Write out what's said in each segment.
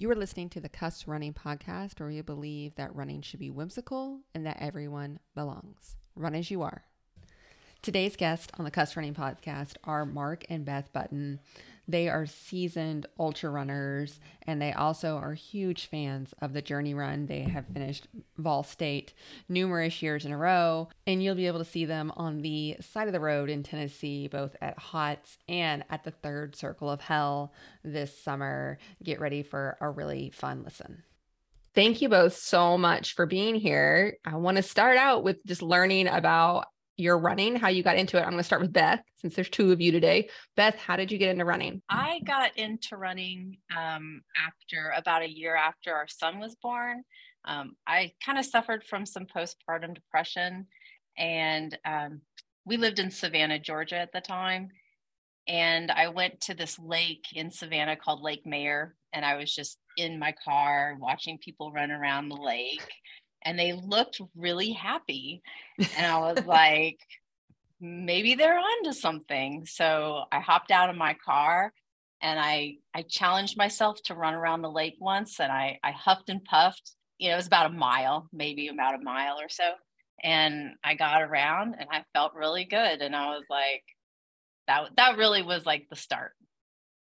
You are listening to the Cuss Running Podcast, where we believe that running should be whimsical and that everyone belongs. Run as you are. Today's guests on the Cuss Running Podcast are Mark and Beth Budden. They are seasoned ultra runners and they also are huge fans of the Journey Run. They have finished Vol State numerous years in a row, and you'll be able to see them on the side of the road in Tennessee, both at HOTS and at the third Circle of Hell this summer. Get ready for a really fun listen. Thank you both so much for being here. I want to start out with just learning about your running, how you got into it. I'm going to start with Beth since there's two of you today. Beth, how did you get into running? I got into running um, after about a year after our son was born. Um, I kind of suffered from some postpartum depression, and um, we lived in Savannah, Georgia at the time. And I went to this lake in Savannah called Lake Mayer, and I was just in my car watching people run around the lake and they looked really happy. And I was like, maybe they're onto something. So I hopped out of my car and I I challenged myself to run around the lake once and I I huffed and puffed. You know, it was about a mile, maybe about a mile or so. And I got around and I felt really good. And I was like, that that really was like the start.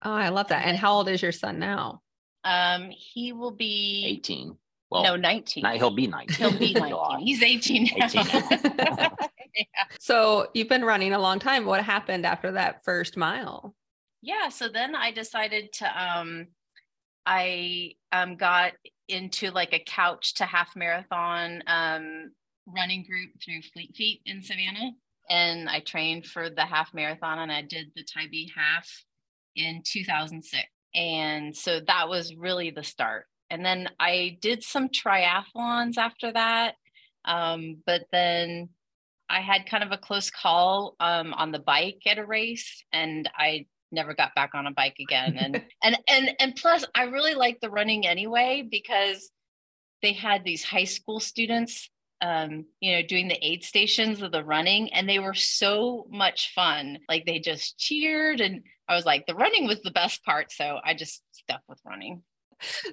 Oh, I love that. And how old is your son now? Um, he will be 18. Well, no, 19. Now he'll be 19. He'll be 19. He's 18 now. 18 yeah. So you've been running a long time. What happened after that first mile? Yeah. So then I decided to, um, I um, got into like a couch to half marathon um, running group through Fleet Feet in Savannah. And I trained for the half marathon and I did the Tybee half in 2006. And so that was really the start and then I did some triathlons after that. Um, but then I had kind of a close call um, on the bike at a race, and I never got back on a bike again. And and and and plus, I really liked the running anyway because they had these high school students, um, you know, doing the aid stations of the running, and they were so much fun. Like they just cheered, and I was like, the running was the best part, so I just stuck with running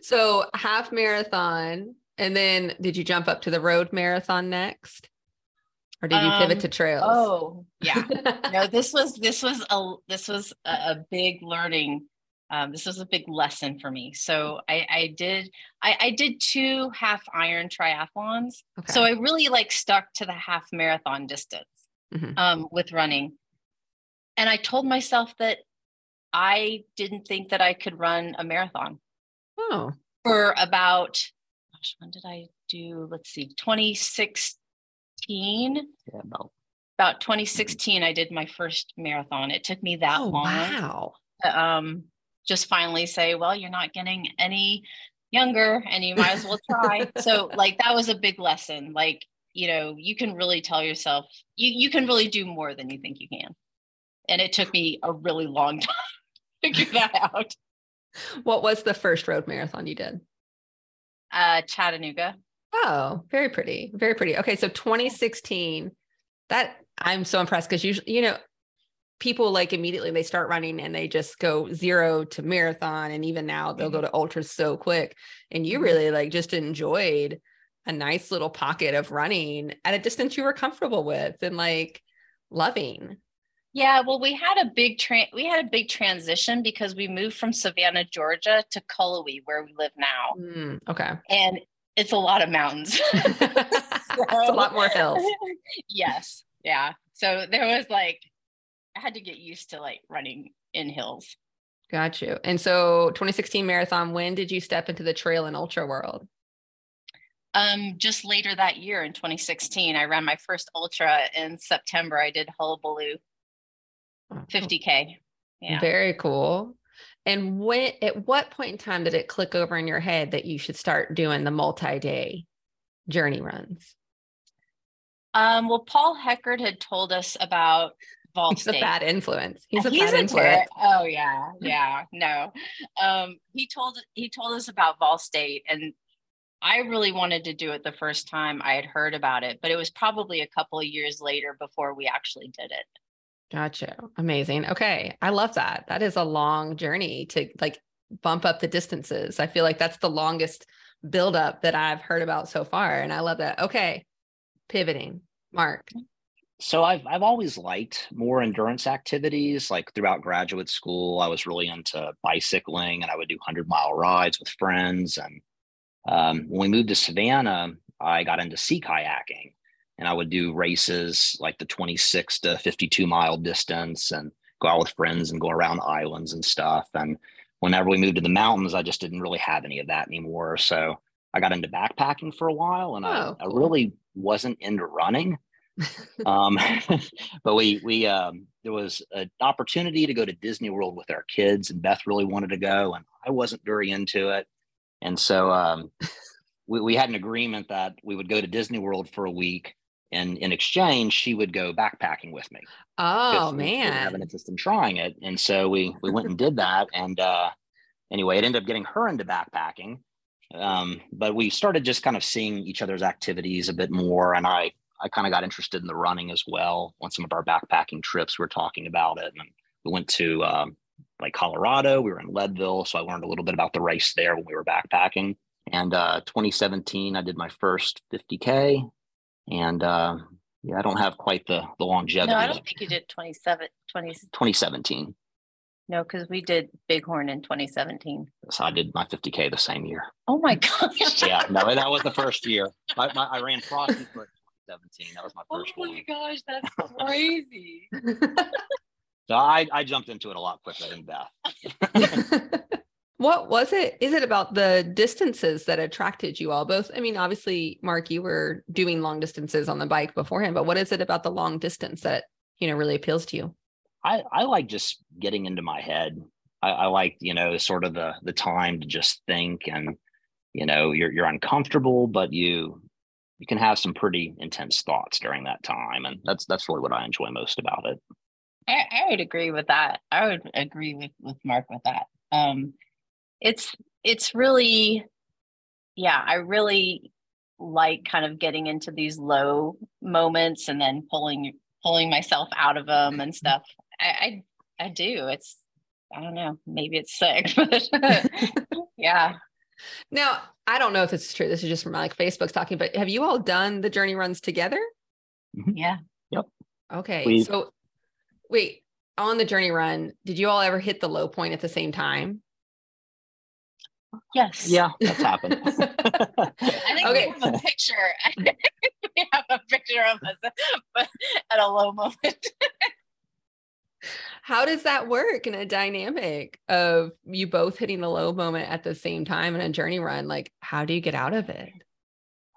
so half marathon and then did you jump up to the road marathon next? Or did you um, pivot to trails? oh yeah. No this was this was a this was a, a big learning um, this was a big lesson for me. So i i did i i did two half iron triathlons. Okay. so i really like stuck to the half marathon distance mm-hmm. um, with running. And i told myself that i didn't think that i could run a marathon Oh. For about, gosh, when did I do? Let's see, 2016. Yeah, about. About 2016, I did my first marathon. It took me that oh, long. Wow. To, um, just finally say, well, you're not getting any younger and you might as well try. so like that was a big lesson. Like, you know, you can really tell yourself you, you can really do more than you think you can. And it took me a really long time to figure that out. What was the first road marathon you did? Uh, Chattanooga. Oh, very pretty. Very pretty. Okay. So 2016, that I'm so impressed because usually, you know, people like immediately they start running and they just go zero to marathon. And even now they'll mm-hmm. go to ultras so quick. And you mm-hmm. really like just enjoyed a nice little pocket of running at a distance you were comfortable with and like loving. Yeah, well, we had a big tra- we had a big transition because we moved from Savannah, Georgia, to Cullowhee, where we live now. Mm, okay, and it's a lot of mountains. so, it's a lot more hills. yes, yeah. So there was like, I had to get used to like running in hills. Got you. And so, 2016 marathon. When did you step into the trail and ultra world? Um, just later that year in 2016, I ran my first ultra in September. I did Hullabaloo 50K. Yeah. Very cool. And when at what point in time did it click over in your head that you should start doing the multi-day journey runs? Um, well, Paul Heckard had told us about State, He's State. a bad influence. He's a He's bad a influence. Ter- oh yeah, yeah. No. Um, he told he told us about Vol State and I really wanted to do it the first time I had heard about it, but it was probably a couple of years later before we actually did it. Gotcha. Amazing. Okay. I love that. That is a long journey to like bump up the distances. I feel like that's the longest buildup that I've heard about so far. And I love that. Okay. Pivoting. Mark. So I've I've always liked more endurance activities. Like throughout graduate school, I was really into bicycling, and I would do hundred mile rides with friends. And um, when we moved to Savannah, I got into sea kayaking, and I would do races like the twenty six to fifty two mile distance, and go out with friends and go around islands and stuff. And whenever we moved to the mountains, I just didn't really have any of that anymore. So I got into backpacking for a while, and Oh, I, I really wasn't into running um, but we we um, there was an opportunity to go to Disney World with our kids, and Beth really wanted to go, and I wasn't very into it, and so um, we we had an agreement that we would go to Disney World for a week, and in exchange, she would go backpacking with me. Oh didn't have an interest in trying it, and so we we went and did that, and uh, anyway, it ended up getting her into backpacking. Um, but we started just kind of seeing each other's activities a bit more, and I I kind of got interested in the running as well. On some of our backpacking trips, we were talking about it, and we went to um, like Colorado. We were in Leadville, so I learned a little bit about the race there when we were backpacking. And uh, 2017, I did my first 50k, and uh, yeah, I don't have quite the the longevity. No, I don't think you did 27, 20, 2017. no, because we did Bighorn in 2017. So I did my 50K the same year. Oh my gosh. Yeah, no, that was the first year. I, my, I ran Frosty Foot 17. That was my first Oh my one. gosh, that's crazy. So I, I jumped into it a lot quicker than Beth. what was it? Is it about the distances that attracted you all? Both, I mean, obviously, Mark, you were doing long distances on the bike beforehand, but what is it about the long distance that, you know, really appeals to you? I, I like just getting into my head. I, I like, you know, sort of the the time to just think and, you know, you're you're uncomfortable, but you you can have some pretty intense thoughts during that time. And that's that's really what I enjoy most about it. I, I would agree with that. I would agree with with Mark with that. Um, it's it's really, yeah, I really like kind of getting into these low moments and then pulling pulling myself out of them and mm-hmm. stuff. I I, I do. It's I don't know. Maybe it's sick, but yeah. Now, I don't know if this is true. This is just from like Facebook's talking, but have you all done the journey runs together? Mm-hmm. Yeah. Yep okay. We- so wait, on the journey run, did you all ever hit the low point at the same time? Yes. Yeah, that's happened. I think Okay. we have a picture. We have a picture of us but at a low moment. How does that work in a dynamic of you both hitting the low moment at the same time in a journey run? Like, how do you get out of it?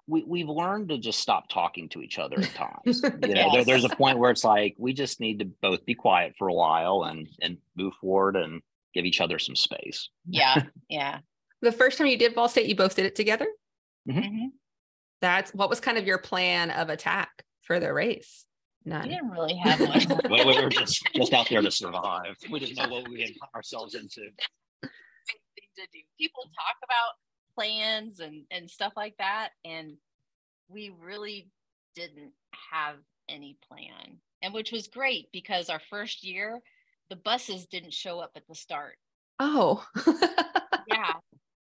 we we've learned to just stop talking to each other at times. You know, there, there's a point where it's like we just need to both be quiet for a while and and move forward and give each other some space. Yeah. Yeah. The first time you did Vol State, you both did it together. Mhm. That's what was kind of your plan of attack for the race? None. We didn't really have one. we, we were just just out there to survive. We didn't know what we had put ourselves into. to do. People talk about plans and and stuff like that, and we really didn't have any plan, and which was great because our first year, the buses didn't show up at the start. Oh.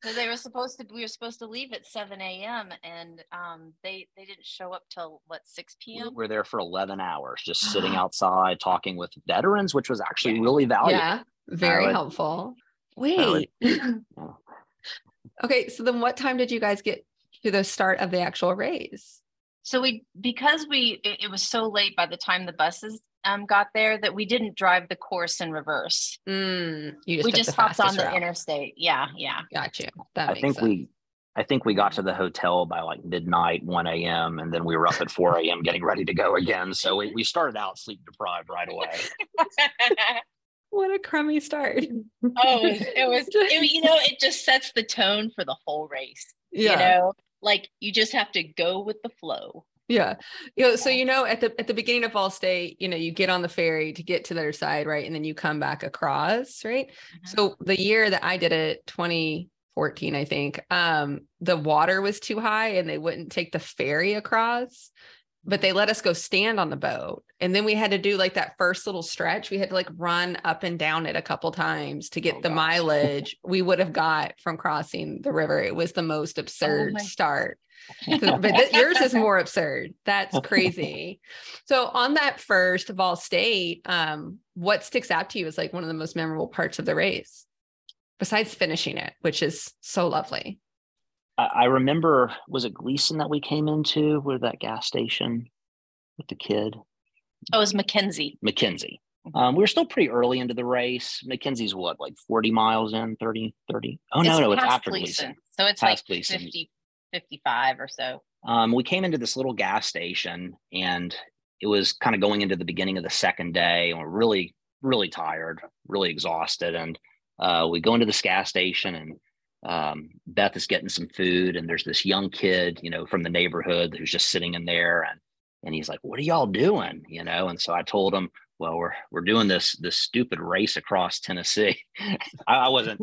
Yeah. So they were supposed to. We were supposed to leave at seven a.m. and um, they they didn't show up till what six p.m. We p.m. were there for 11 hours, just sitting outside talking with veterans, which was actually really valuable. yeah. Very would- helpful. would- Wait. Yeah. okay. So then what time did you guys get to the start of the actual race? So we because we it, it was so late by the time the buses um, got there that we didn't drive the course in reverse. Mm, you just we just hopped on fastest the route. interstate. Yeah, yeah. Got you. That I makes think sense. we I think we got to the hotel by like midnight, 1 a.m. And then we were up at 4 a.m. getting ready to go again. So we, we started out sleep deprived right away. What a crummy start. oh, it was, it was it- you know, it just sets the tone for the whole race. yeah. You know, like you just have to go with the flow. Yeah. You know, so you know at the at the beginning of Vol State, you know, you get on the ferry to get to the other side, right? And then you come back across, right? Mhm. So the year that I did it, 2014, I think, um, the water was too high and they wouldn't take the ferry across. but they let us go stand on the boat. And then we had to do like that first little stretch. We had to like run up and down it a couple times to get Oh, the gosh. mileage we would have got from crossing the river. It was the most absurd my- start. 'Cause- but th- yours is more absurd. That's crazy. So on that first Vol State, um, what sticks out to you as like one of the most memorable parts of the race, besides finishing it, which is so lovely. I, I remember, was it Gleason that we came into with that gas station with the kid? Oh, it was Mackenzie. McKenzie. Mhm. Um, we were still pretty early into the race. McKenzie's what, like 40 miles in, 30, 30? Oh, no, It's no, it's past after Gleason. So it's Past like Gleason. 50, 55 or so. Um, we came into this little gas station and it was kind of going into the beginning of the second day and we're really, really tired, really exhausted. And uh, we go into this gas station and um, Beth is getting some food and there's this young kid, you know, from the neighborhood who's just sitting in there and and he's like, "What are y'all doing?" You know, and so I told him, "Well, we're we're doing this this stupid race across Tennessee." I, I wasn't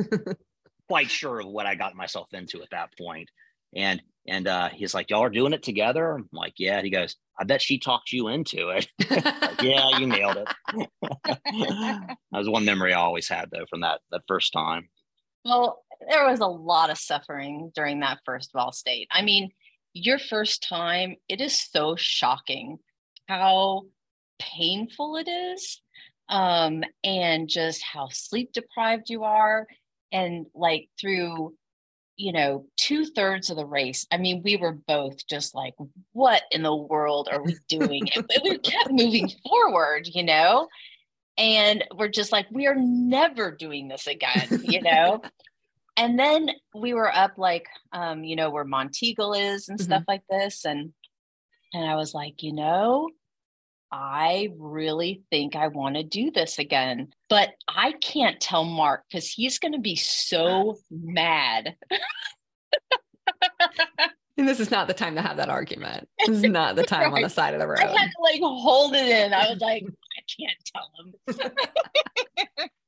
quite sure of what I got myself into at that point, and and uh, he's like, "Y'all are doing it together?" I'm like, "Yeah." He goes, "I bet she talked you into it." Like, yeah, you nailed it. that was one memory I always had though from that that first time. Well, there was a lot of suffering during that first Vol State. I mean, your first time, it is so shocking how painful it is um, and just how sleep deprived you are. And like through, you know, two thirds of the race, I mean, we were both just like, what in the world are we doing? and we kept moving forward, you know? And we're just like, we are never doing this again, you know? and then we were up like um you know where monteagle is and stuff like this and and i was like you know i really think i want to do this again but i can't tell mark because he's going to be so mad And this is not the time to have that argument. This is not the time on the side of the i road. had to like hold it in i was like i can't tell him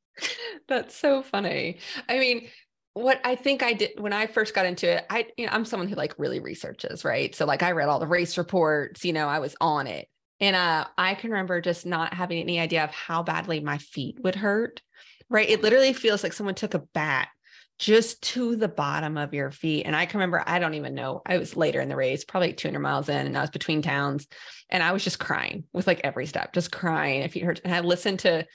That's so funny. I mean, what I think I did when I first got into it, I you know, I'm someone who like really researches, right? So like I read all the race reports, you know, I was on it. And uh I can remember just not having any idea of how badly my feet would hurt. Right? It literally feels like someone took a bat just to the bottom of your feet. And I can remember, I don't even know, I was later in the race, probably 200 miles in, and I was between towns, and I was just crying with like every step, just crying. If you heard, and I listened to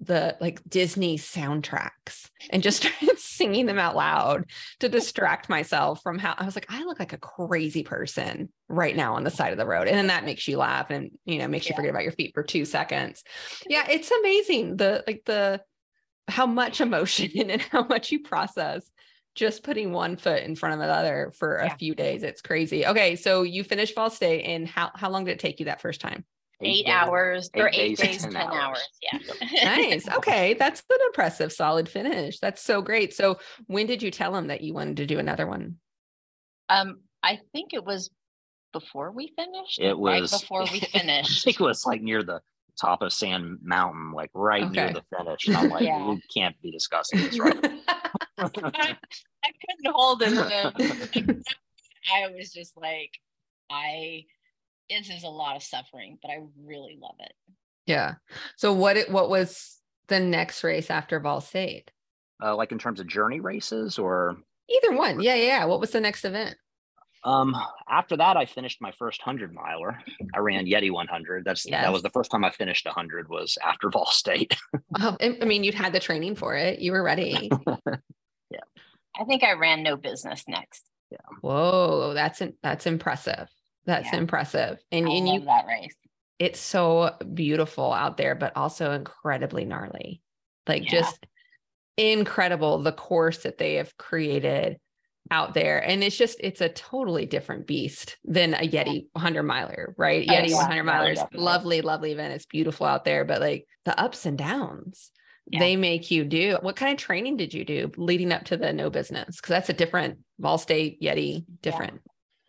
the like Disney soundtracks and just started singing them out loud to distract myself from how I was like, I look like a crazy person right now on the side of the road. And then that makes you laugh and you know makes you forget about your feet for two seconds. Yeah, it's amazing the like the how much emotion and how much you process just putting one foot in front of another for a Yeah. few days. It's crazy. Okay, so you finished Vol State, and how how long did it take you that first time? Eight, days- hours or eight eight days, days, 10 10 hours, hours. yeah Nice. Okay, that's an impressive, solid finish. That's so great. So, when did you tell him that you wanted to do another one? um i think it was before we finished It right was- before we finished. I think it was like near the top of Sand Mountain, like right near the finish. And I'm like, Yeah. we can't be discussing this right I couldn't hold it in. I was just like, I this is a lot of suffering, but I really love it. yeah. So, what it, what was the next race after Vol State? uh, like in terms of journey races or Either one. Yeah, yeah. yeah. What was the next event? um after that i finished my first 100 miler i ran yeti 100 that's that was the first time i finished 100 was after vol state Oh, I I mean, you'd had the training for it. You were ready. Yeah. I think I ran no business next. Yeah. Whoa, that's that's impressive. That's Yeah. impressive. And I and love you, that race. it's so beautiful out there, but also incredibly gnarly. Like Yeah. just incredible the course that they have created out there. And it's just, it's a totally different beast than a Yeti 100 miler, right? Oh, Yeti yeah, 100 yeah, milers, definitely. lovely, lovely event. It's beautiful out there, but like the ups and downs Yeah. they make you do. What kind of training did you do leading up to the no business? Because that's a different Vol State Yeti, different.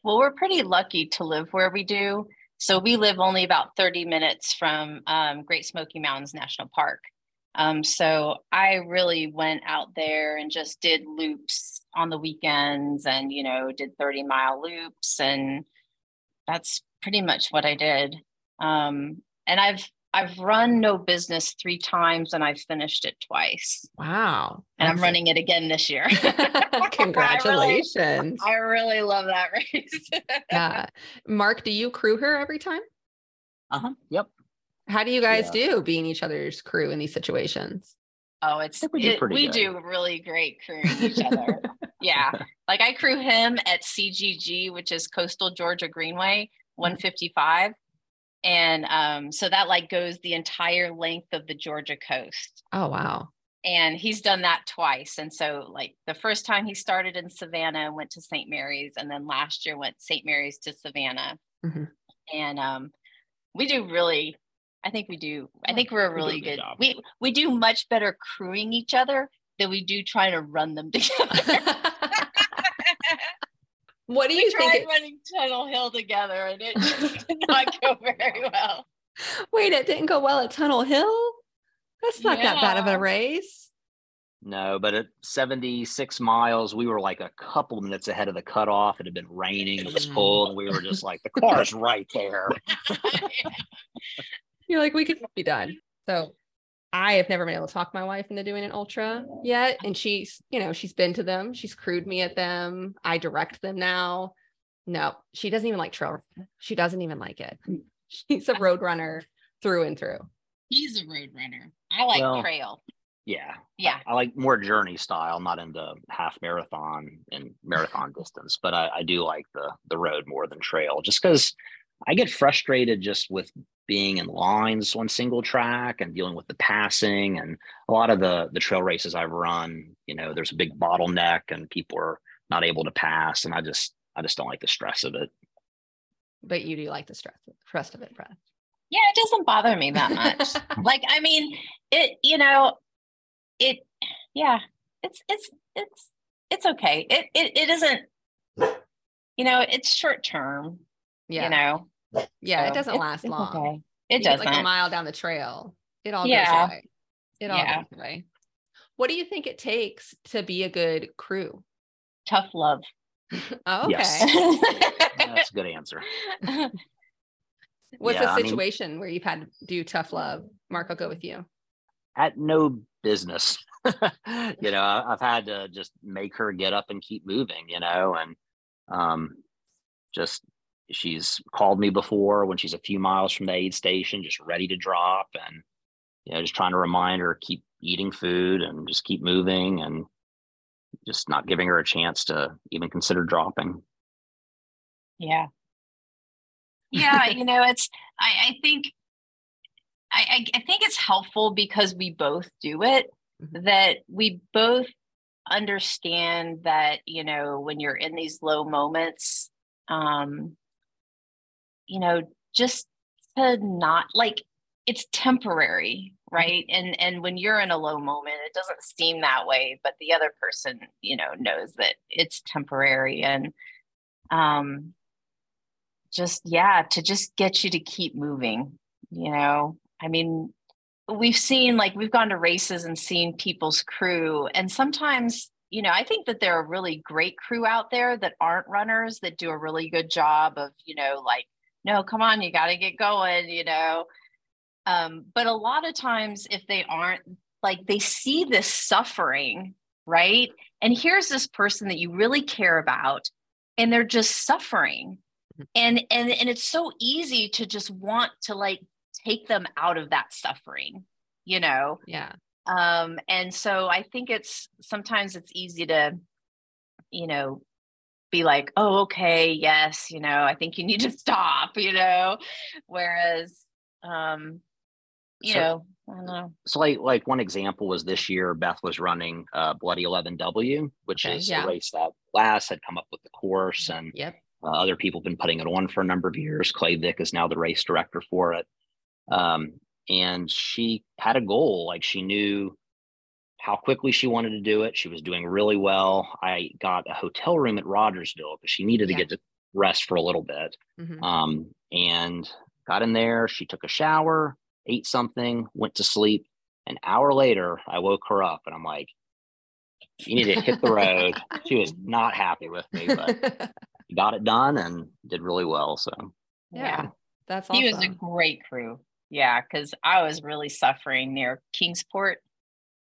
Well, we're pretty lucky to live where we do. So we live only about 30 minutes from um, Great Smoky Mountains National Park. Um, so I really went out there and just did loops on the weekends and, you know, did 30 mile loops. And that's pretty much what I did. Um, and I've I've run no business three times and I've finished it twice. Wow. And I'm running it again this year. Congratulations. I really, I really love that race. yeah. Mark, do you crew her every time? Uh-huh. Yep. How do you guys Yeah. do being each other's crew in these situations? Oh, it's we do it- we do really great crewing each other. yeah. Like I crew him at CGG, which is Coastal Georgia Greenway 155. And um, so that like goes the entire length of the Georgia coast. Oh, wow. And he's done that twice. And so like the first time he started in Savannah and went to St. Mary's, and then last year went St. Mary's to Savannah. Mhm. And um, we do really, I think we do, I think we're a we a really good good, we we do much better crewing each other than we do trying to run them together. what do we you tried think? it- running Tunnel Hill together and it just did not go very well. Wait, it didn't go well at Tunnel Hill? That's not that bad of a race. No, but at 76 miles, we were like a couple minutes ahead of the cutoff. It had been raining, it was Mm. cold, and we were just like, the car's right there. You're like, we could be done. So I have never been able to talk my wife into doing an ultra yet. And she's, you know, she's been to them. She's crewed me at them. I direct them now. No, she doesn't even like trail. She doesn't even like it. Hmm. She's a road runner through and through. He's a road runner. I like Well, trail. Yeah. Yeah. I like more journey style, not into half marathon and marathon distance, but I, I do like the the road more than trail just because I get frustrated just with being in lines on single track and dealing with the passing and a lot of the the trail races I've run, you know, there's a big bottleneck and people are not able to pass. And I just I just don't like the stress of it. But you do like the stress, stress of it, Brett. Yeah, it doesn't bother me that much. like, I mean, it, you know, it, yeah, it's, it's, it's, it's okay. It, it, it isn't, you know, it's short term, yeah. you know. yeah. It doesn't last it's long. okay. It doesn't. like a mile down the trail. It all Yeah. goes away. It all Yeah. goes away. What do you think it takes to be a good crew? Tough love. Oh, okay. Yes. That's a good answer. What's Yeah, a I mean- situation where you've had to do tough love? Mark, I'll go with you. At no business. you know, I- I've had to just make her get up and keep moving, you know, and um just she's called me before when she's a few miles from the aid station, just ready to drop and you know, just trying to remind her keep eating food and just keep moving and just not giving her a chance to even consider dropping. Yeah. Yeah, you know, it's I, I think I, I I think it's helpful because we both do it, Mhm. that we both understand that, you know, when you're in these low moments, um, you know, just to not like it's temporary, right? And and when you're in a low moment, it doesn't seem that way, but the other person, you know, knows that it's temporary. And um just yeah to just get you to keep moving you know? I mean we've seen like we've gone to races and seen people's crew and sometimes you know i think that there are really great crew out there that aren't runners that do a really good job of you know like no come on you got to get going you know? Um, but a lot of times if they aren't like they see this suffering right? And here's this person that you really care about and they're just suffering. And and and it's so easy to just want to like take them out of that suffering you know? Yeah. um and so i think it's sometimes it's easy to you know be like oh okay yes you know i think you need to stop you know whereas um you So- know i don't know so like like one example was this year beth was running uh bloody 11w which Okay, is yeah. a race that Laz had come up with the course and Yep. uh, other people have been putting it on for a number of years clay vick is now the race director for it um and she had a goal like she knew how quickly she wanted to do it she was doing really well i got a hotel room at rogersville because she needed Yeah. to get to rest for a little bit Mhm. um, and got in there. She took a shower, ate something, went to sleep. An hour later, I woke her up and I'm like, you need to hit the road. she was not happy with me, but got it done and did really well. So Yeah. Yeah. That's He was a great crew. Yeah, because I was really suffering near Kingsport.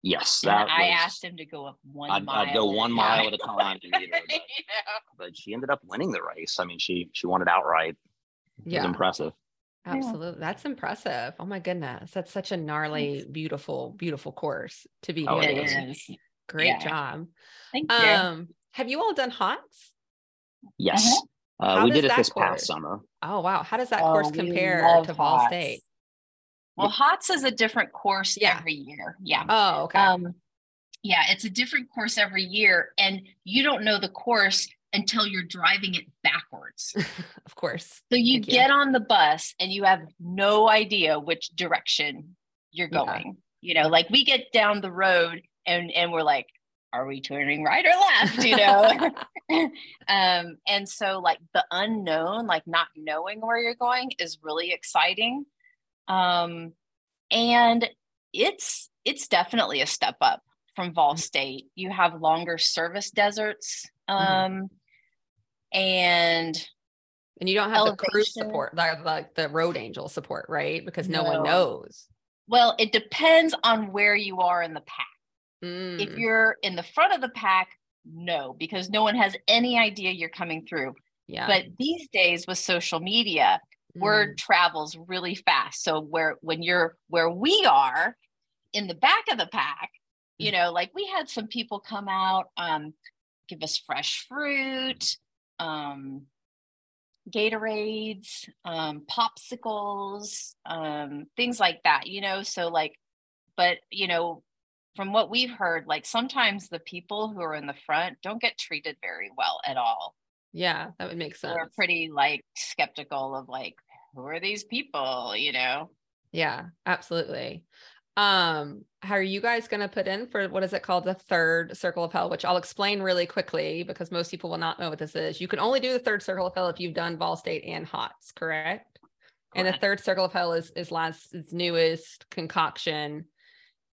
Yes, And that I was, asked him to go up one I'd, mile. I'd go one mile at a time to meet but, know? but she ended up winning the race. I mean, she she won it outright. It was yeah, impressive. absolutely. That's impressive. Oh my goodness. That's such a gnarly, beautiful, beautiful course to be Oh. It is. Great Yeah. job. Thank you. Um, have you all done HOTS? Yes, uh, Uh-huh. How we did it this course? past summer. Oh wow. How does that Oh, course we compare to Vol HOTS. State? Well, HOTS is a different course Yeah. every year. Yeah. Oh, okay. Um, yeah, it's a different course every year, and you don't know the course until you're driving it backwards. of course. So you yeah. get on the bus and you have no idea which direction you're Yeah. going. You know, like we get down the road and and we're like, are we turning right or left? You know. um, and so like the unknown, like not knowing where you're going is really exciting. Um, and it's it's definitely a step up from Vol State. You have longer service deserts. Um, and and you don't have the crew support, like, like the road angel support, right? Because no, one knows. well, it depends on where you are in the pack. If Mm, you're in the front of the pack, no, because no one has any idea you're coming through. yeah. But these days with social media, Mm, word travels really fast. So where when you're where we are in the back of the pack, you know, like we had some people come out, um, give us fresh fruit, um, Gatorades, um, popsicles, um, things like that, you know. So like, but you know, from what we've heard, like sometimes the people who are in the front don't get treated very well at all yeah, that would make sense. we're pretty like skeptical of like who are these people you know Yeah, absolutely. Um, how are you guys going to put in for what is it called? The third circle of hell, which I'll explain really quickly because most people will not know what this is. You can only do the third circle of hell if you've done Vol State and HOTS, correct? And the third circle of hell is is Laz's its newest concoction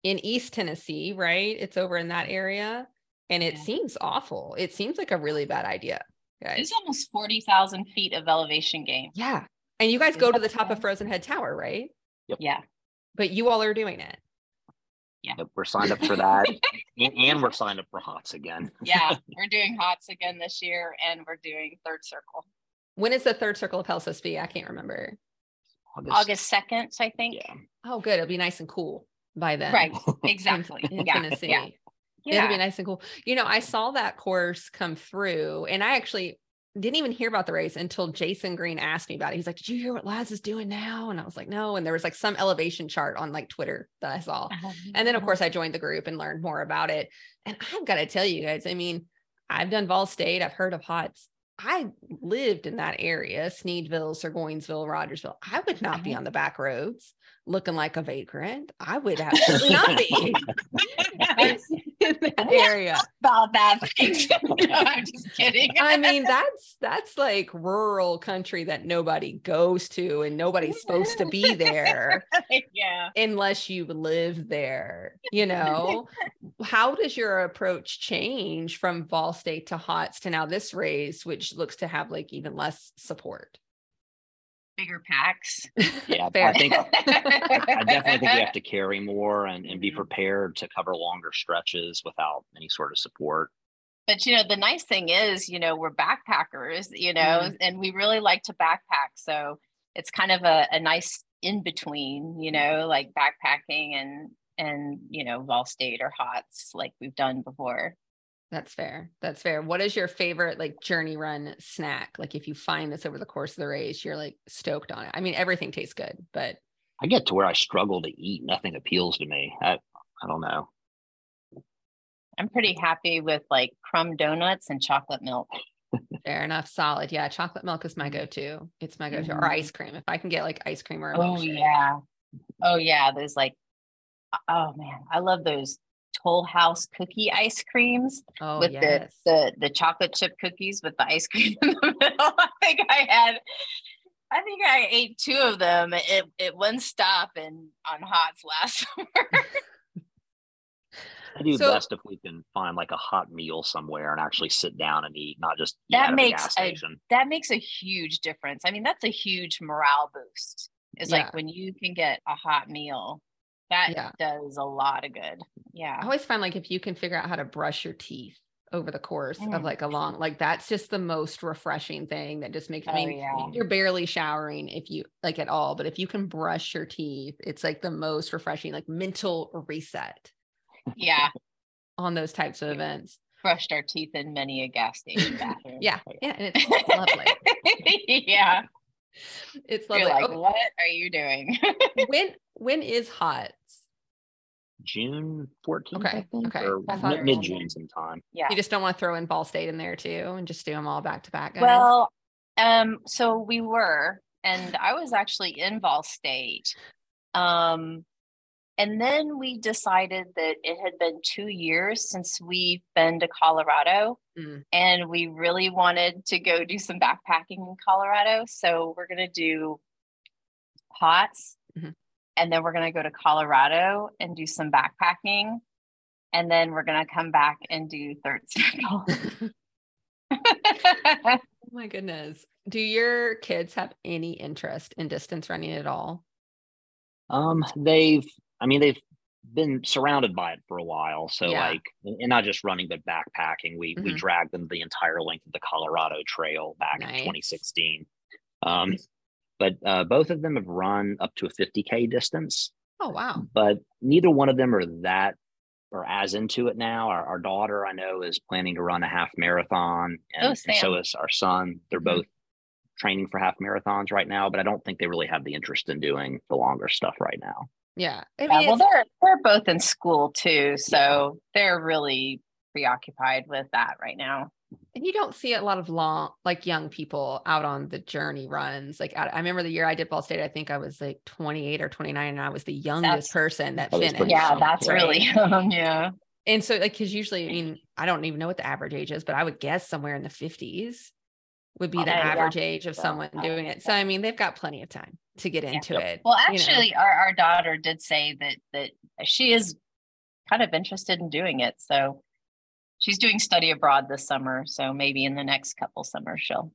in East Tennessee, right? It's over in that area. And it Yeah. seems awful. It seems like a really bad idea, guys. it's almost 40,000 feet of elevation gain Yeah. And you guys Is go to the top of? Frozen Head Tower, right? Yep. yeah But you all are doing it. Yep, we're signed up for that, and, and we're signed up for HOTS again. yeah we're doing hots again this year and we're doing third circle When is the third circle of hell supposed to be? I can't remember. august 2nd i think Yeah. Oh, good. It'll be nice and cool by then. right in- exactly In, yeah Tennessee. yeah It'll be nice and cool. You know, I saw that course come through and I actually didn't even hear about the race until Jason Green asked me about it. He's like, Did you hear what Laz is doing now? And I was like, No. And there was like some elevation chart on like Twitter that I saw. And then, of course, I joined the group and learned more about it. And I've got to tell you guys, I mean, I've done Vol State, I've heard of HOTS. I lived in that area, Sneedville, Surgoinsville, Rogersville. I would not be Mhm. on the back roads looking like a vagrant. I would absolutely not be in that area. about that no, i'm just kidding I mean, that's that's like rural country that nobody goes to and nobody's supposed to be there yeah unless you live there, you know. How does your approach change from Vol State to HOTS to now this race, which looks to have like even less support? Bigger packs Yeah, Fair. I think I definitely think we have to carry more and, and be Mhm. prepared to cover longer stretches without any sort of support. but you know the nice thing is you know we're backpackers you know and we really like to backpack so it's kind of a, a nice in between you know like backpacking and and you know vol state or hots like we've done before That's fair. That's fair. What is your favorite like journey run snack? Like if you find this over the course of the race, you're like stoked on it. I mean, everything tastes good, but I get to where I struggle to eat. Nothing appeals to me. I, I don't know. i'm pretty happy with like crumb donuts and chocolate milk fair enough. Solid. Yeah. Chocolate milk is my go-to. It's my go-to or Mhm. ice cream. If I can get like ice cream or oh milkshake. yeah oh yeah there's like oh man i love those toll house cookie ice creams Oh, with yes. the, the the chocolate chip cookies with the ice cream in the middle. I think I had I think I ate two of them at, at one stop and on Hots last summer. I do So- best if we can find like a hot meal somewhere and actually sit down and eat, not just eat That makes a gas a- that makes a huge difference. I mean, that's a huge morale boost. It's Yeah. like when you can get a hot meal, that Yeah. does a lot of good. Yeah. I always find like if you can figure out how to brush your teeth over the course of Mm. like a long, like that's just the most refreshing thing that just makes. I Oh, mean, yeah. you're barely showering if you like at all, but if you can brush your teeth, it's like the most refreshing, like mental reset Yeah. on those types of events. Brushed our teeth in many a gas station bathroom. Yeah, yeah, and it's lovely. yeah. It's You're like, Okay, what are you doing? when when is hot? June 14th, Okay, I think, okay. or I thought- mid June sometime. yeah. You just don't want to throw in Vol State in there too, and just do them all back to back. guys? Well, um, so we were, and I was actually in Vol State. Um, and then we decided that it had been two years since we've been to Colorado, Mm. and we really wanted to go do some backpacking in Colorado. So we're gonna do HOTS, Mhm. and then we're gonna go to Colorado and do some backpacking, and then we're gonna come back and do third circle. Oh my goodness. Do your kids have any interest in distance running at all? Um, they've, I mean, they've been surrounded by it for a while. So Yeah. like, and not just running, but backpacking. We we Mhm. dragged them the entire length of the Colorado Trail back Nice. in 2016. Um, but uh, both of them have run up to a 50k distance, Oh wow. but neither one of them are that or as into it now. Our, our daughter, I know, is planning to run a half marathon, and, Oh, and so is our son. They're Mhm. both training for half marathons right now, but I don't think they really have the interest in doing the longer stuff right now. Yeah. I Yeah, well, they're they're both in school too, so they're really preoccupied with that right now. and you don't see a lot of long, like young people out on the journey runs. Like I, I remember the year I did Vol State, I think I was like 28 or 29, and I was the youngest That's- person that that finished. Yeah, young, that's right? really young. Yeah, And so, like, because usually, I mean, I don't even know what the average age is, but I would guess somewhere in the 50s would be the Okay, yeah. average age of Yeah. someone doing it. So, I mean, they've got plenty of time to get into Yep. it. Well, you know. actually, our our daughter did say that that she is kind of interested in doing it. So she's doing study abroad this summer. So maybe in the next couple summers she'll.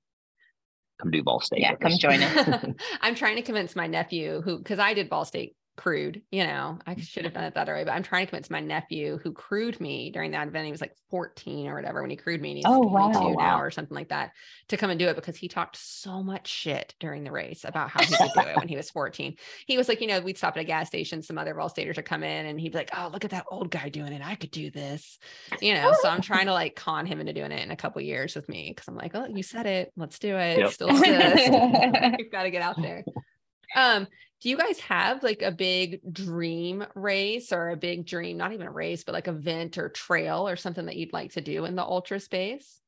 Come do Vol State. Yeah, come us. join us. I'm trying to convince my nephew who, because I did Vol State crewed, you know, I mm-hmm. should have done it other way, but I'm trying to convince my nephew who crewed me during that event. He was like 14 or whatever when he crewed me, and he's Oh, 22 wow. Oh, now Wow. or something like that to come and do it because he talked so much shit during the race about how he could do it when he was 14. He was like, you know, we'd stop at a gas station, some other Vol Staters would come in, and he'd be like, oh, look at that old guy doing it. I could do this, you know. So I'm trying to like con him into doing it in a couple years with me because I'm like, oh, you said it, let's do it. Yep. Still. You've got to get out there. Um, do you guys have like a big dream race or a big dream, not even a race, but like an event or trail or something that you'd like to do in the ultra space?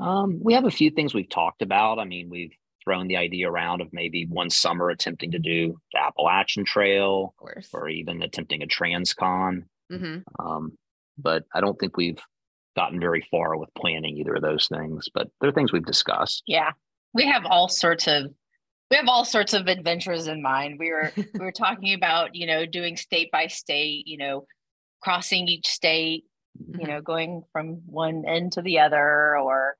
Um, we have a few things we've talked about. I mean, we've thrown the idea around of maybe one summer attempting to do the Appalachian Trail Of or even attempting a transcon. hmm Um, but I don't think we've gotten very far with planning either of those things. But they're things we've discussed. Yeah, we have all sorts of we have all sorts of adventures in mind. We were we were talking about you know doing state by state, you know, crossing each state, you Mhm. know, going from one end to the other, or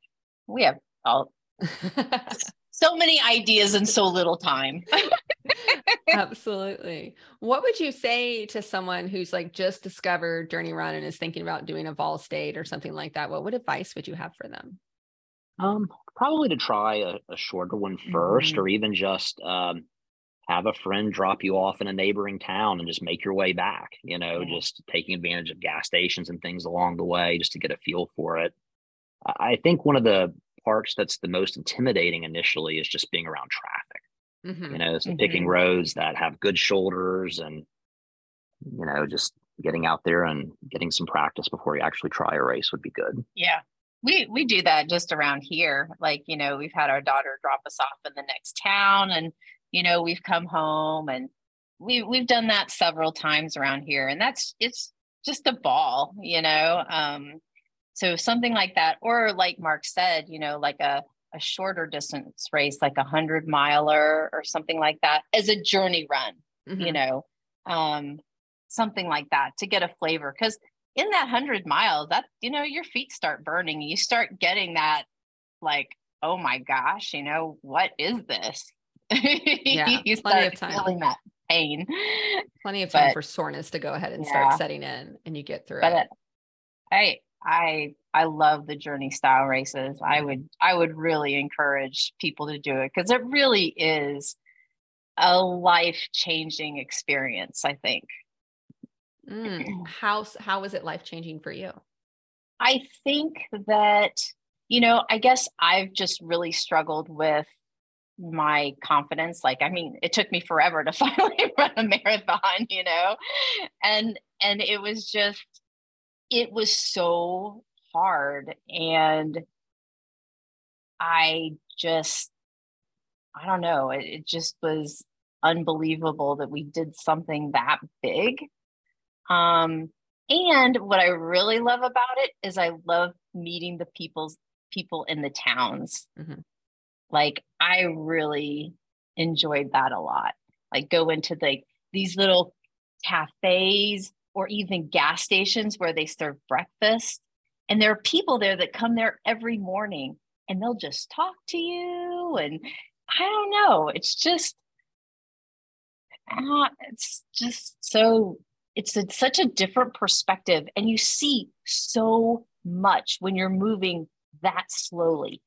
we have all so many ideas in so little time. Absolutely. What would you say to someone who's like just discovered Journey Run and is thinking about doing a Vol State or something like that? What what advice would you have for them? Um, probably to try a, a shorter one first, 1st Mhm. or even just um, have a friend drop you off in a neighboring town and just make your way back. You know, Yeah. just taking advantage of gas stations and things along the way just to get a feel for it. I think one of the parts that's the most intimidating initially is just being around traffic. Mhm. You know, so picking Mhm. roads that have good shoulders and you know just getting out there and getting some practice before you actually try a race would be good. Yeah. We we do that just around here. Like, you know, we've had our daughter drop us off in the next town and you know, we've come home and we we've done that several times around here and that's it's just a ball, you know. Um so something like that or like Mark said, you know, like a a shorter distance race like a 100 miler or something like that as a journey run you Mhm. know um something like that to get a flavor because in that 100 miles that you know your feet start burning. You start getting that like oh my gosh you know what is this? Yeah you plenty start of time. feeling that pain. Plenty of time But- for soreness to go ahead and Yeah. start setting in and you get through but it. it, i i i love the journey style races. I would i would really encourage people to do it because it really is a life changing experience i think Mm, how how was it life changing for you I think that, you know, I guess I've just really struggled with my confidence. Like, I mean, it took me forever to finally run a marathon, you know, and, and it was just, it was so hard. And I just, I don't know, it, it just was unbelievable that we did something that big. Um, and what I really love about it is I love meeting the people's people in the towns. Mhm. Like I really enjoyed that a lot. Like go into the these little cafes or even gas stations where they serve breakfast. And there are people there that come there every morning and they'll just talk to you. And I don't know, it's just uh, it's just so it's a, such a different perspective and you see so much when you're moving that slowly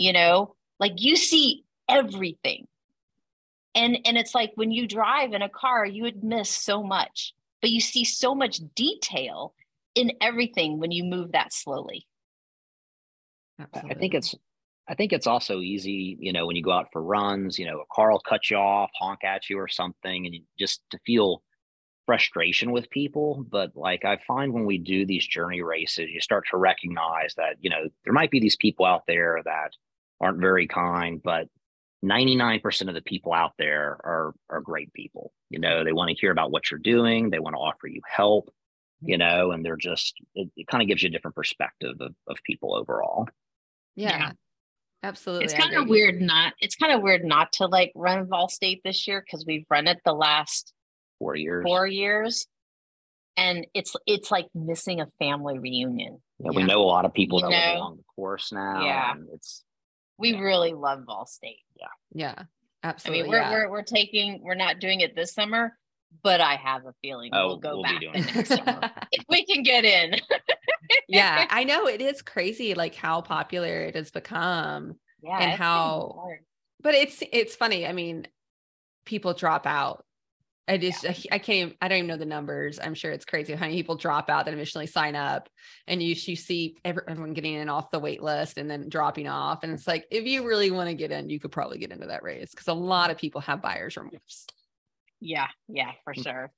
you know? Like you see everything. And and it's like when you drive in a car you would miss so much but you see so much detail in everything when you move that slowly. I think it's I think it's also easy, you know, when you go out for runs, you know, a car will cut you off, honk at you or something, and you just to feel frustration with people. But like I find when we do these journey races, you start to recognize that, you know, there might be these people out there that aren't very kind, but 99% of the people out there are are great people. You know, they want to hear about what you're doing, they want to offer you help, you know, and they're just it, it kind of gives you a different perspective of, of people overall. yeah, Yeah. absolutely it's kind of weird not it's kind of weird not to like run vol state this year because we've run it the last Four years. four years and it's it's like missing a family reunion Yeah, we know a lot of people You that live know? along the course now. Yeah. and it's we really love Vol State yeah Yeah. absolutely I mean we're, yeah. we're we're taking we're not doing it this summer but i have a feeling Oh, we'll go we'll back doing the it next summer if we can get in yeah i know it is crazy like how popular it has become yeah And how- but it's it's funny i mean people drop out i just I, I can't i don't even know the numbers. I'm sure it's crazy how many people drop out that initially sign up and you you see every- everyone getting in off the wait list and then dropping off. And it's like if you really want to get in you could probably get into that race because a lot of people have buyer's remorse. Yeah. Yeah for Mm. sure.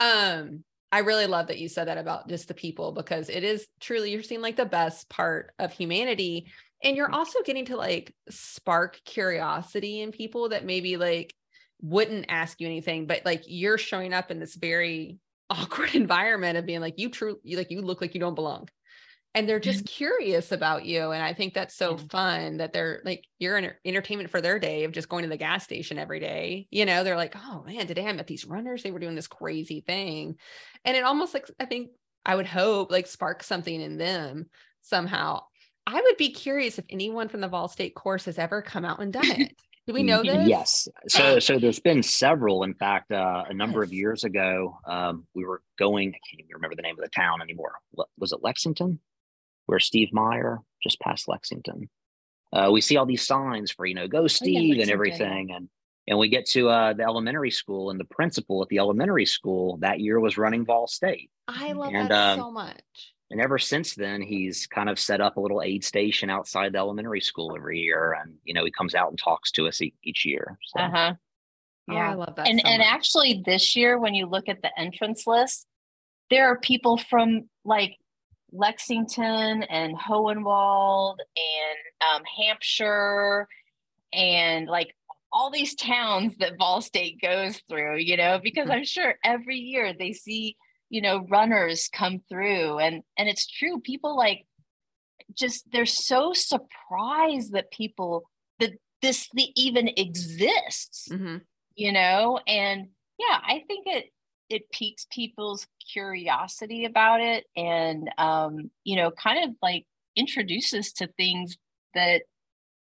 Um, I really love that you said that about just the people because it is truly you're seeing like the best part of humanity. And you're also getting to like spark curiosity in people that maybe like wouldn't ask you anything, but like you're showing up in this very awkward environment of being like, you truly, like you look like you don't belong. And they're just mm-hmm. curious about you. And I think that's so fun that they're like, you're an entertainment for their day of just going to the gas station every day. You know, they're like, oh man, today I met these runners. They were doing this crazy thing. And it almost like, I think I would hope like spark something in them somehow. I would be curious if anyone from the Vol State course has ever come out and done it. Do we know this? Yes. So so there's been several. In fact, uh, a number of years ago, um, we were going. I can't even remember the name of the town anymore. Was it Lexington, where Steve Meyer just past Lexington? Uh, we see all these signs for you know go Steve and Lexington, yeah. everything, and and we get to uh, the elementary school, and the principal at the elementary school that year was running Vol State. I love And, that um, so much. And ever since then, he's kind of set up a little aid station outside the elementary school every year, and you know he comes out and talks to us e- each year. So. uh-huh Oh, yeah I love that. and so and actually this year when you look at the entrance list there are people from like lexington and hohenwald and um, hampshire and like all these towns that vol state goes through you know because i'm sure every year they see you know runners come through. And and it's true people like just they're so surprised that people that this the, even exists Mhm. you know? And yeah i think it it piques people's curiosity about it and um, you know kind of like introduces to things that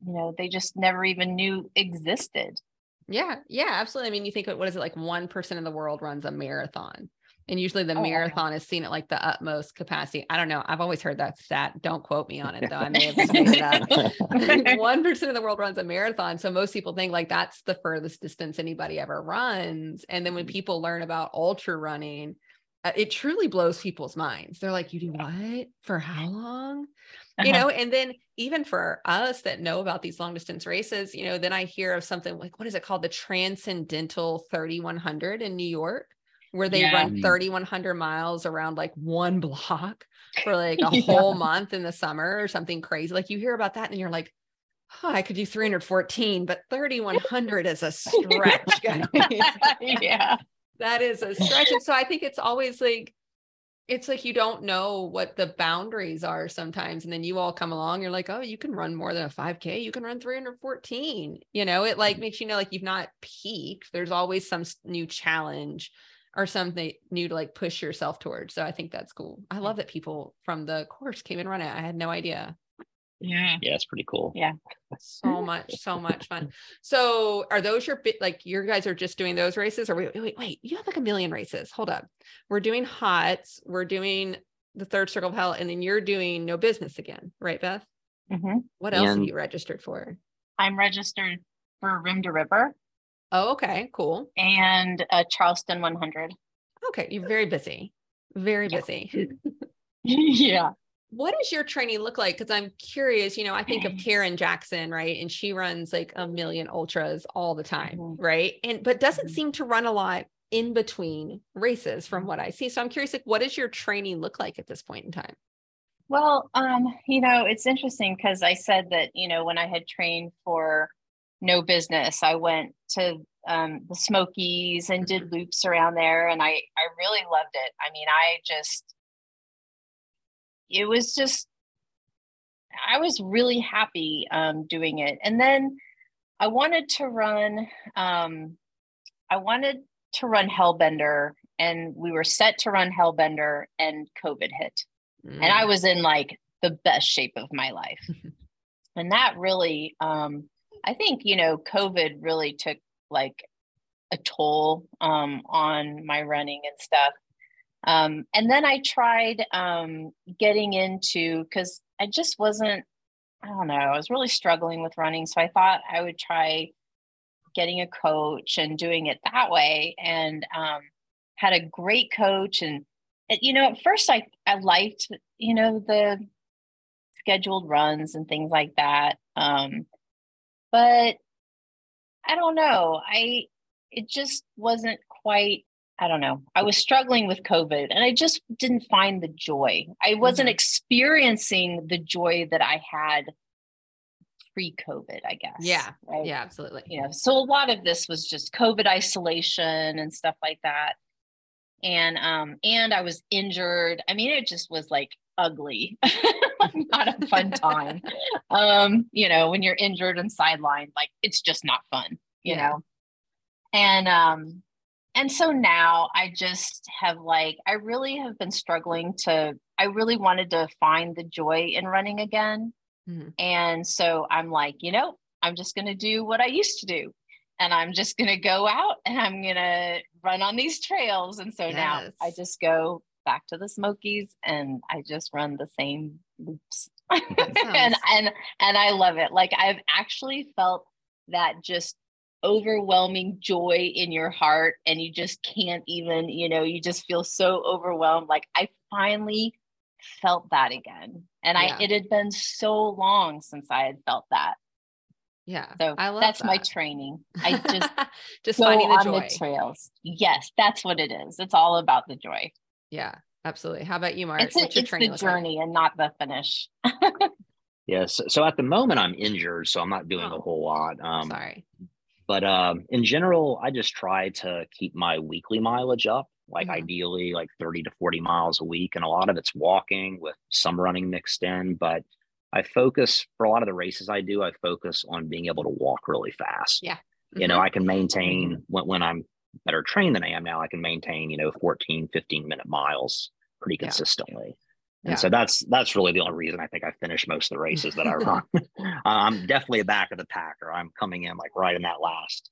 you know they just never even knew existed. Yeah yeah absolutely. I mean you think what is it like 1% of the world runs a marathon and usually the oh, marathon is seen at like the utmost capacity. I don't know. I've always heard that stat. Don't quote me on it though. I may have made it up. One percent of the world runs a marathon. So most people think like that's the furthest distance anybody ever runs. And then when mm. people learn about ultra running, uh, it truly blows people's minds. They're like, you do what? For how long? Uh-huh. You know, and then even for us that know about these long distance races, you know, then I hear of something like, what is it called? The Transcendental 3100 in New York where they yeah. run 3100 miles around like one block for like a yeah. whole month in the summer or something crazy. Like you hear about that and you're like oh, I could do 314 but 3100 is a stretch yeah. That is a stretch. And so I think it's always like it's like you don't know what the boundaries are sometimes. And then you all come along you're like oh you can run more than a 5k you can run 314 you know it like makes you know like you've not peaked. There's always some new challenge or something new to like push yourself towards. So I think that's cool. I love that people from the course came and run it. I had no idea. Yeah. Yeah, it's pretty cool. Yeah. So much, so much fun. So are those your bit like your guys are just doing those races or wait, wait, wait, you have like a million races. Hold up. We're doing HOTS, we're doing the third circle of hell, and then you're doing no business again, right, Beth? Mm-hmm. What else and are you registered for? I'm registered for Rim to River. Oh, okay, cool. And a Charleston 100. Okay, you're very busy. Very busy. yeah. What does your training look like? Because I'm curious, you know, I think of Karen Jackson, right? And she runs like a million ultras all the time, mm-hmm. right? And but doesn't mm-hmm. seem to run a lot in between races from what I see. So I'm curious, like, what does your training look like at this point in time? Well, um, you know, it's interesting because I said that, you know, when I had trained for no business. I went to um, the Smokies and did mm-hmm. loops around there, and I I really loved it. I mean, I just it was just I was really happy um, doing it, and then I wanted to run. Um, I wanted to run Hellbender, and we were set to run Hellbender, and COVID hit, mm. and I mm. was in like the best shape of my life, and that really um, I think, you know, COVID really took like a toll um, on my running and stuff. Um, and then I tried um, getting into, because I just wasn't, I don't know, I was really struggling with running. So I thought I would try getting a coach and doing it that way. And um, had a great coach. And, you know, at first I, I liked, you know, the scheduled runs and things like that. Um, but I don't know. I it just wasn't quite I don't know. I was struggling with COVID and I just didn't find the joy. I wasn't mm-hmm. experiencing the joy that I had pre-COVID, I guess. Yeah. Right? Yeah, absolutely. You know, so a lot of this was just COVID isolation and stuff like that. And um and I was injured. I mean, it just was like ugly. not a fun time. um, you know, when you're injured and sidelined, like it's just not fun, you yeah. know. And um and so now I just have like I really have been struggling to I really wanted to find the joy in running again. Mm-hmm. And so I'm like, you know, I'm just going to do what I used to do. And I'm just going to go out and I'm going to run on these trails. And so yes. now I just go back to the Smokies and I just run the same loops. and and and I love it. Like I've actually felt that just overwhelming joy in your heart and you just can't even, you know, you just feel so overwhelmed. Like I finally felt that again. And yeah. I it had been so long since I had felt that. Yeah. So I love that's that. my training. I just just finding the joy. The trails. Yes, that's what it is. It's all about the joy. Yeah, absolutely. How about you, Mark? It's, a, it's the journey like? and not the finish. yes. So, so, at the moment, I'm injured, so I'm not doing oh, a whole lot. Um, sorry. But um, in general, I just try to keep my weekly mileage up, like mm-hmm. ideally like 30 to 40 miles a week. And a lot of it's walking with some running mixed in. But I focus for a lot of the races I do, I focus on being able to walk really fast. Yeah. Mm-hmm. You know, mm-hmm. I can maintain when, when I'm better trained than I am now, I can maintain, you know, 14, 15 minute miles pretty Yeah. consistently. And Yeah. so that's that's really the only reason I think I finish most of the races that I run. Uh, I'm definitely a back of the packer. I'm coming in like right in that last,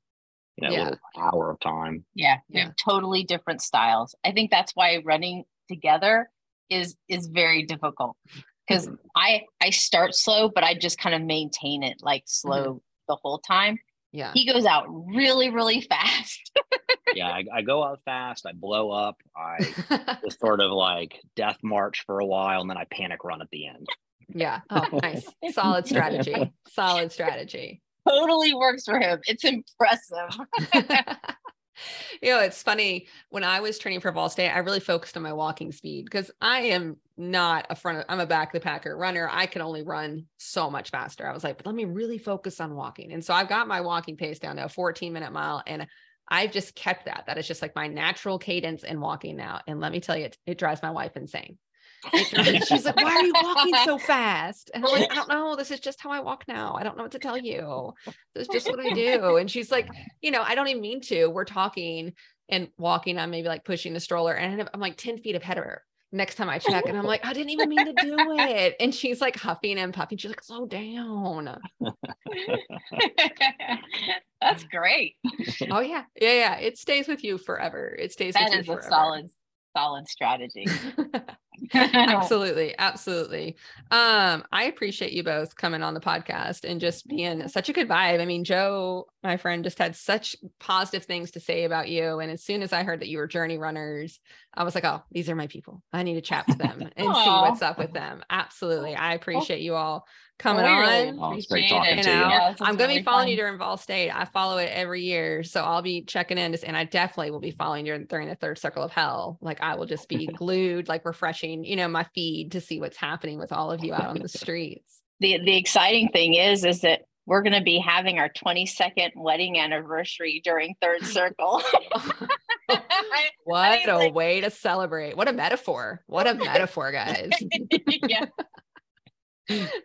you know, Yeah. little hour of time. Yeah, we Yeah. have totally different styles. I think that's why running together is is very difficult because mm-hmm. I I start slow, but I just kind of maintain it like slow mm-hmm. the whole time. Yeah. He goes out really, really fast. Yeah, I, I go out fast, I blow up, I just sort of like death march for a while, and then I panic run at the end. yeah. Oh, nice. Solid strategy. Solid strategy. totally works for him. It's impressive. you know, it's funny when I was training for Vol State, I really focused on my walking speed because I am not a front, I'm a back of the packer runner. I can only run so much faster. I was like, but let me really focus on walking. And so I've got my walking pace down to a 14 minute mile. And I've just kept that. That is just like my natural cadence in walking now. And let me tell you, it, it drives my wife insane. She's like, why are you walking so fast? And I'm like, I don't know. This is just how I walk now. I don't know what to tell you. This is just what I do. And she's like, you know, I don't even mean to. We're talking and walking. I'm maybe like pushing the stroller and I'm like 10 feet ahead of her. Next time I check, and I'm like, I didn't even mean to do it. And she's like huffing and puffing. She's like, slow down. That's great. Oh, yeah. Yeah. Yeah. It stays with you forever. It stays That with is you a solid, solid strategy. absolutely absolutely um i appreciate you both coming on the podcast and just being such a good vibe i mean joe my friend just had such positive things to say about you and as soon as i heard that you were journey runners i was like oh these are my people i need to chat with them and see what's up with them absolutely i appreciate you all coming Well, we really on Oh, it's great talking to you. Yeah, this I'm gonna be following fun. you during Vol State. I follow it every year, so I'll be checking in. Just, and I definitely will be following you during the third circle of hell. Like I will just be glued, like refreshing, you know, my feed to see what's happening with all of you out on the streets. the the exciting thing is is that we're going to be having our 22nd wedding anniversary during third circle what a like- way to celebrate! What a metaphor! What a metaphor, guys. yeah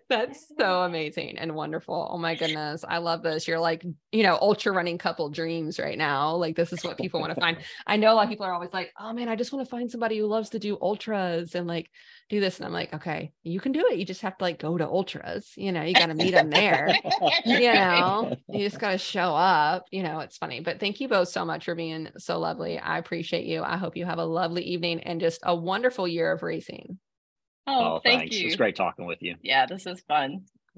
That's so amazing and wonderful. Oh my goodness. I love this. You're like, you know, ultra running couple dreams right now. Like, this is what people want to find. I know a lot of people are always like, oh man, I just want to find somebody who loves to do ultras and like do this. And I'm like, okay, you can do it. You just have to like go to ultras. You know, you got to meet them there. you know, you just got to show up. You know, it's funny. But thank you both so much for being so lovely. I appreciate you. I hope you have a lovely evening and just a wonderful year of racing. oh, oh thank thanks. you It's great talking with you. yeah this is fun